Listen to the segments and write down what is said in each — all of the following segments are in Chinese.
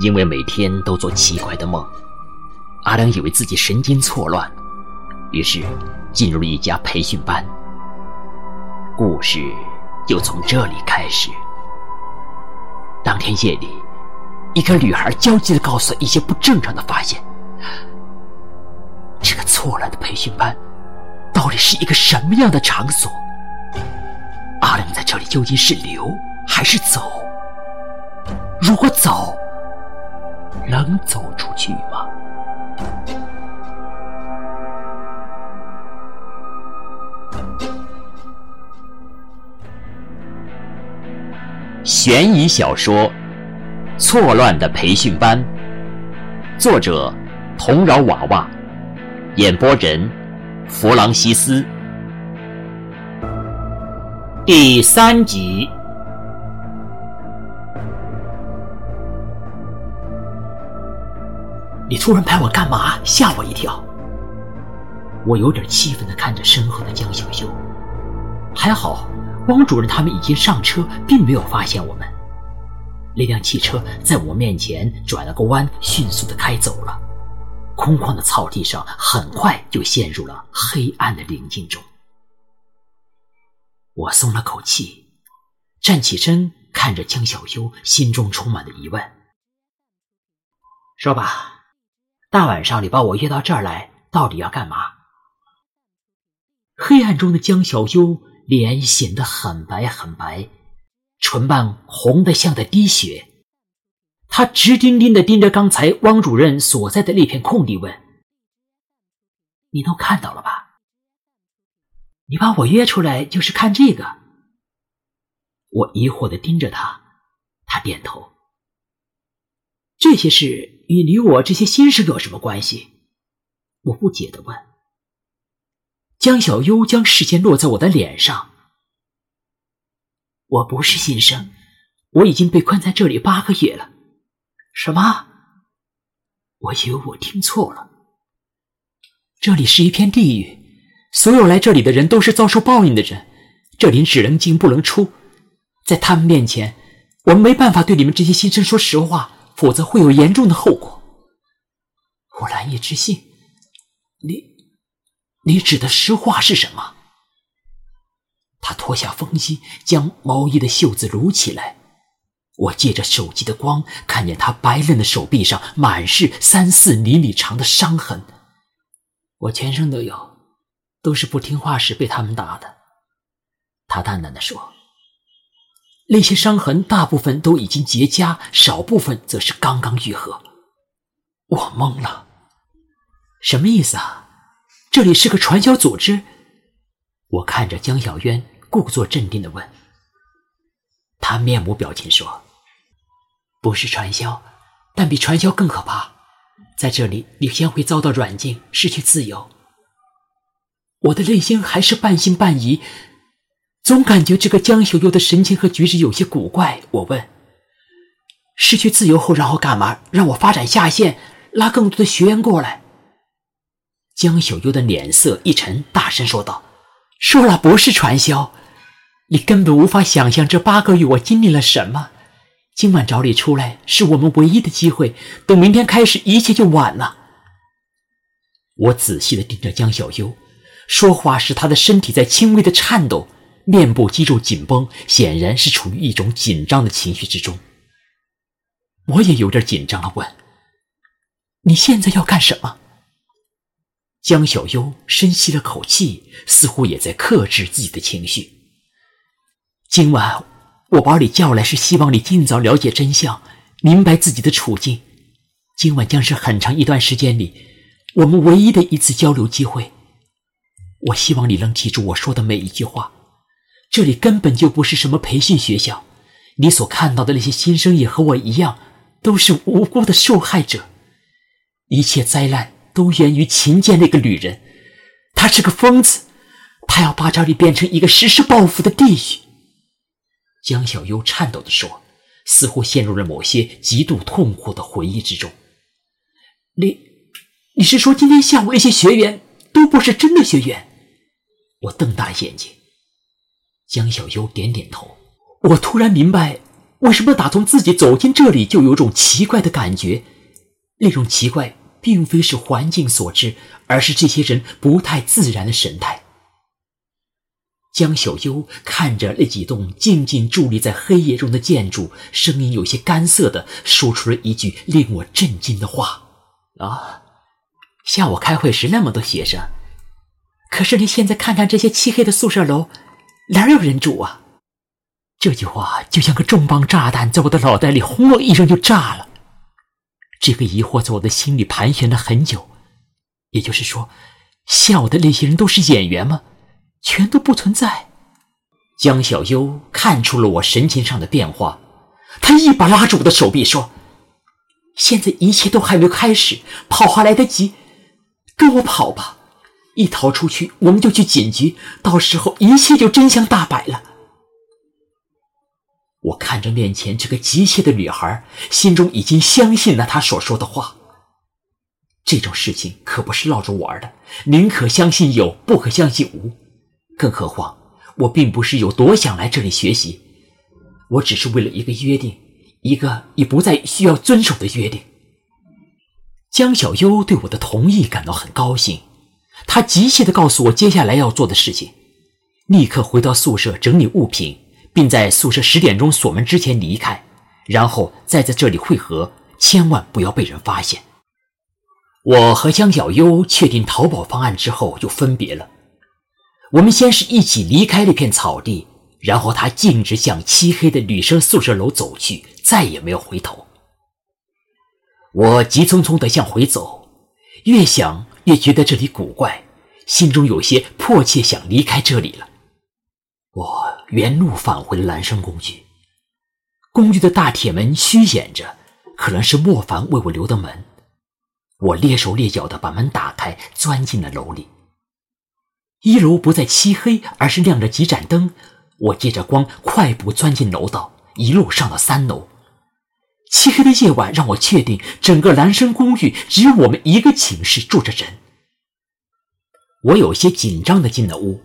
因为每天都做奇怪的梦，阿良以为自己神经错乱，于是进入了一家培训班。故事就从这里开始。当天夜里，一个女孩焦急地告诉一些不正常的发现。这个错乱的培训班，到底是一个什么样的场所？阿良在这里究竟是留还是走？如果走，能走出去吗？悬疑小说《错乱的培训班》，作者：童饶娃娃，演播人：弗朗西斯。第三集。你突然拍我干嘛？吓我一跳！我有点气愤的看着身后的江小修，还好，汪主任他们已经上车，并没有发现我们。那辆汽车在我面前转了个弯，迅速的开走了。空旷的草地上，很快就陷入了黑暗的宁静中。我松了口气，站起身，看着江小修，心中充满了疑问：“说吧。”大晚上你把我约到这儿来，到底要干嘛？黑暗中的江小优脸显得很白很白，唇瓣红得像在滴血。他直盯盯的盯着刚才汪主任所在的那片空地，问：“你都看到了吧？你把我约出来就是看这个？”我疑惑的盯着他，他点头。这些事与你我这些新生有什么关系？我不解的问。江小优将视线落在我的脸上。我不是新生，我已经被困在这里八个月了。什么？我以为我听错了。这里是一片地狱，所有来这里的人都是遭受报应的人，这里只能进不能出。在他们面前，我们没办法对你们这些新生说实话。否则会有严重的后果。我难以置信，你，你指的实话是什么？他脱下风衣，将毛衣的袖子撸起来。我借着手机的光，看见他白嫩的手臂上满是三四厘米长的伤痕。我全身都有，都是不听话时被他们打的。他淡淡的说。那些伤痕大部分都已经结痂，少部分则是刚刚愈合。我懵了，什么意思啊？这里是个传销组织？我看着江小渊，故作镇定的问。他面无表情说：“不是传销，但比传销更可怕。在这里，你先会遭到软禁，失去自由。”我的内心还是半信半疑。总感觉这个江小优的神情和举止有些古怪。我问：“失去自由后，然后干嘛？让我发展下线，拉更多的学员过来？”江小优的脸色一沉，大声说道：“说了不是传销，你根本无法想象这八个月我经历了什么。今晚找你出来是我们唯一的机会，等明天开始，一切就晚了。”我仔细的盯着江小优，说话时他的身体在轻微的颤抖。面部肌肉紧绷，显然是处于一种紧张的情绪之中。我也有点紧张了，问：“你现在要干什么？”江小优深吸了口气，似乎也在克制自己的情绪。今晚我把你叫来，是希望你尽早了解真相，明白自己的处境。今晚将是很长一段时间里我们唯一的一次交流机会。我希望你能记住我说的每一句话。这里根本就不是什么培训学校，你所看到的那些新生也和我一样，都是无辜的受害者。一切灾难都源于秦剑那个女人，她是个疯子，她要把这里变成一个实施报复的地狱。江小优颤抖地说，似乎陷入了某些极度痛苦的回忆之中。你，你是说今天下午那些学员都不是真的学员？我瞪大了眼睛。江小优点点头。我突然明白，为什么打从自己走进这里就有种奇怪的感觉？那种奇怪并非是环境所致，而是这些人不太自然的神态。江小优看着那几栋静静伫立在黑夜中的建筑，声音有些干涩的说出了一句令我震惊的话：“啊，下午开会时那么多学生，可是你现在看看这些漆黑的宿舍楼，哪有人住啊？”这句话就像个重磅炸弹，在我的脑袋里轰隆一声就炸了。这个疑惑在我的心里盘旋了很久。也就是说，下午的那些人都是演员吗？全都不存在。江小优看出了我神情上的变化，他一把拉住我的手臂说：“现在一切都还没开始，跑还来得及，跟我跑吧！一逃出去，我们就去警局，到时候一切就真相大白了。”我看着面前这个急切的女孩，心中已经相信了她所说的话。这种事情可不是闹着玩的，宁可相信有，不可相信无。更何况，我并不是有多想来这里学习，我只是为了一个约定，一个已不再需要遵守的约定。江小优对我的同意感到很高兴，他急切地告诉我接下来要做的事情：立刻回到宿舍整理物品，并在宿舍十点钟锁门之前离开，然后再在这里汇合，千万不要被人发现。我和江小优确定逃跑方案之后，就分别了。我们先是一起离开那片草地，然后他径直向漆黑的女生宿舍楼走去，再也没有回头。我急匆匆地向回走，越想也觉得这里古怪，心中有些迫切，想离开这里了。我原路返回了蓝生公寓，公寓的大铁门虚掩着，可能是莫凡为我留的门。我蹑手蹑脚地把门打开，钻进了楼里。一楼不再漆黑，而是亮着几盏灯。我借着光快步钻进楼道，一路上到三楼。漆黑的夜晚让我确定，整个男生公寓只有我们一个寝室住着人。我有些紧张地进了屋，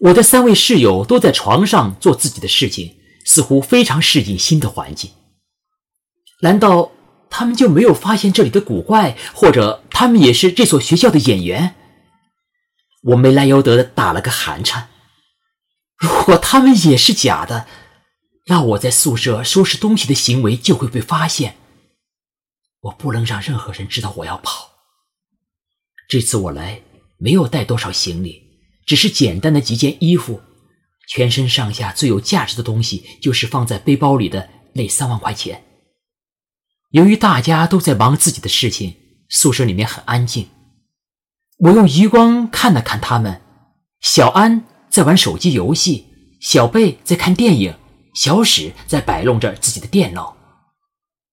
我的三位室友都在床上做自己的事情，似乎非常适应新的环境。难道他们就没有发现这里的古怪，或者他们也是这所学校的演员？我没来由的打了个寒颤。如果他们也是假的，那我在宿舍收拾东西的行为就会被发现。我不能让任何人知道我要跑。这次我来没有带多少行李，只是简单的几件衣服。全身上下最有价值的东西就是放在背包里的那三万块钱。由于大家都在忙自己的事情，宿舍里面很安静。我用余光看了看他们，小安在玩手机游戏，小贝在看电影，小史在摆弄着自己的电脑。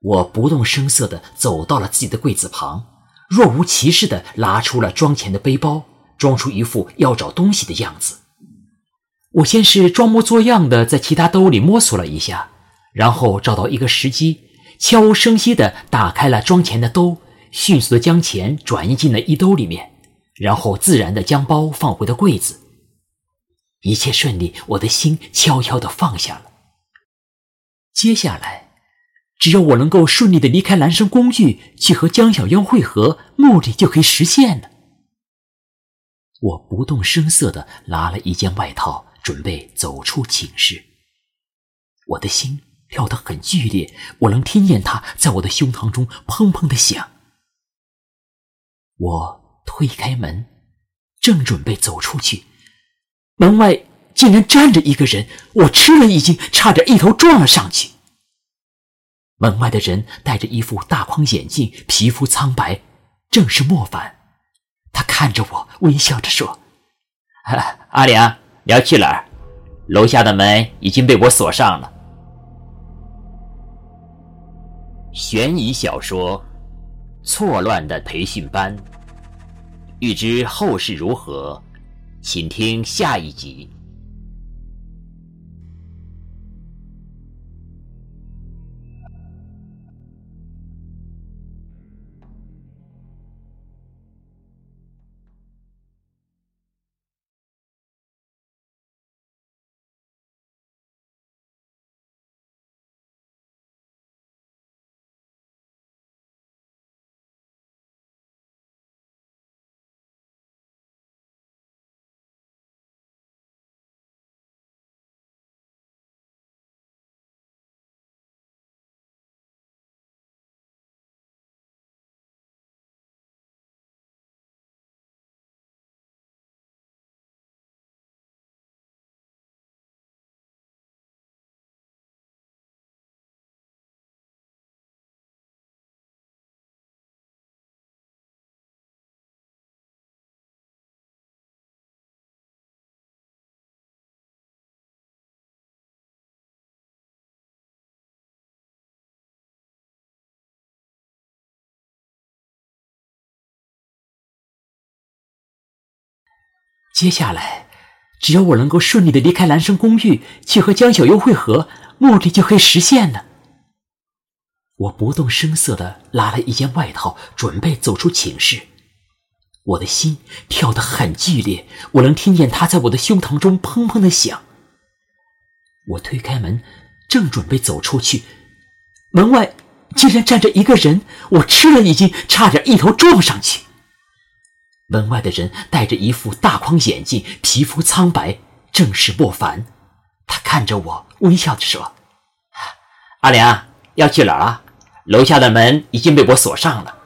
我不动声色地走到了自己的柜子旁，若无其事地拿出了装钱的背包，装出一副要找东西的样子。我先是装模作样的在其他兜里摸索了一下，然后找到一个时机，悄无声息地打开了装钱的兜，迅速地将钱转移进了衣兜里面。然后自然的将包放回了柜子，一切顺利，我的心悄悄的放下了。接下来，只要我能够顺利的离开蓝生公寓，去和江小妖会合，目的就可以实现了。我不动声色的拿了一件外套，准备走出寝室。我的心跳得很剧烈，我能听见它在我的胸膛中砰砰的响。我。推开门，正准备走出去，门外竟然站着一个人，我吃了一惊，差点一头撞了上去。门外的人戴着一副大框眼镜，皮肤苍白，正是莫凡。他看着我，微笑着说：“阿良，你要去哪儿？楼下的门已经被我锁上了。”悬疑小说《错乱的培训班》。欲知后事如何，请听下一集。接下来，只要我能够顺利的离开兰生公寓，去和江小优会合，目的就可以实现了。我不动声色的拉了一件外套，准备走出寝室。我的心跳得很剧烈，我能听见它在我的胸膛中砰砰的响。我推开门，正准备走出去，门外竟然站着一个人，我吃了一惊，差点一头撞上去。门外的人戴着一副大框眼镜，皮肤苍白，正是莫凡。他看着我，微笑着说：“阿良，要去哪儿啊？楼下的门已经被我锁上了。”